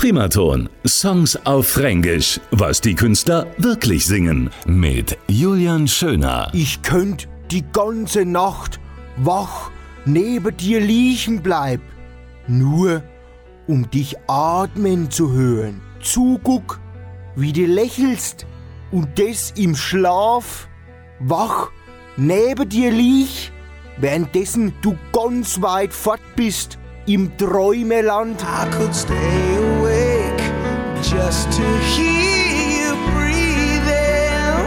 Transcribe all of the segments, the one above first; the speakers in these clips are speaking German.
Primaton. Songs auf Fränkisch. Was die Künstler wirklich singen. Mit Julian Schöner. Ich könnt die ganze Nacht wach neben dir liegen bleib. Nur um dich atmen zu hören. Zuguck, wie du lächelst und das im Schlaf. Wach neben dir lieg, währenddessen du ganz weit fort bist im Träumeland. I could stay awake just to hear you breathing.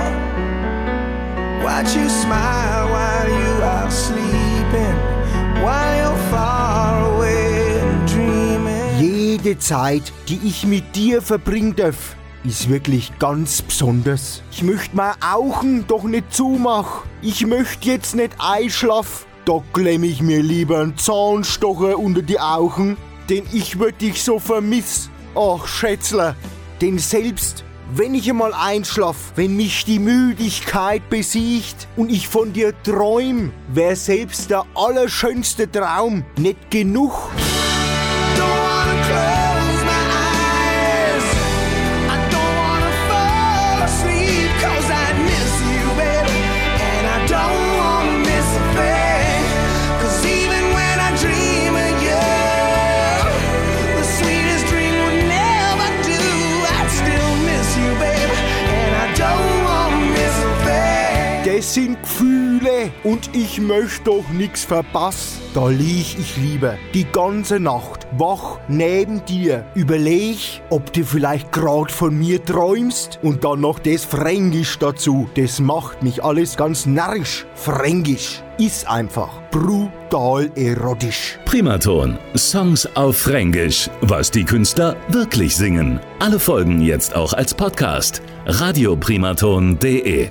Watch you smile while you are sleeping, while you're far away and dreaming. Jede Zeit, die ich mit dir verbringen darf, ist wirklich ganz besonders. Ich möcht mal Augen doch nicht zumach. Ich möcht jetzt nicht einschlaf. Da klemm ich mir lieber einen Zahnstocher unter die Augen, denn ich würd dich so vermiss. Ach, Schätzler, denn selbst wenn ich einmal einschlaf, wenn mich die Müdigkeit besiegt und ich von dir träum, wär selbst der allerschönste Traum nicht genug. Das sind Gefühle und ich möchte doch nix verpassen. Da lieg ich lieber die ganze Nacht wach neben dir. Überleg, ob du vielleicht grad von mir träumst und dann noch das Fränkisch dazu. Das macht mich alles ganz narrisch. Fränkisch ist einfach brutal erotisch. Primaton. Songs auf Fränkisch. Was die Künstler wirklich singen. Alle Folgen jetzt auch als Podcast. radioprimaton.de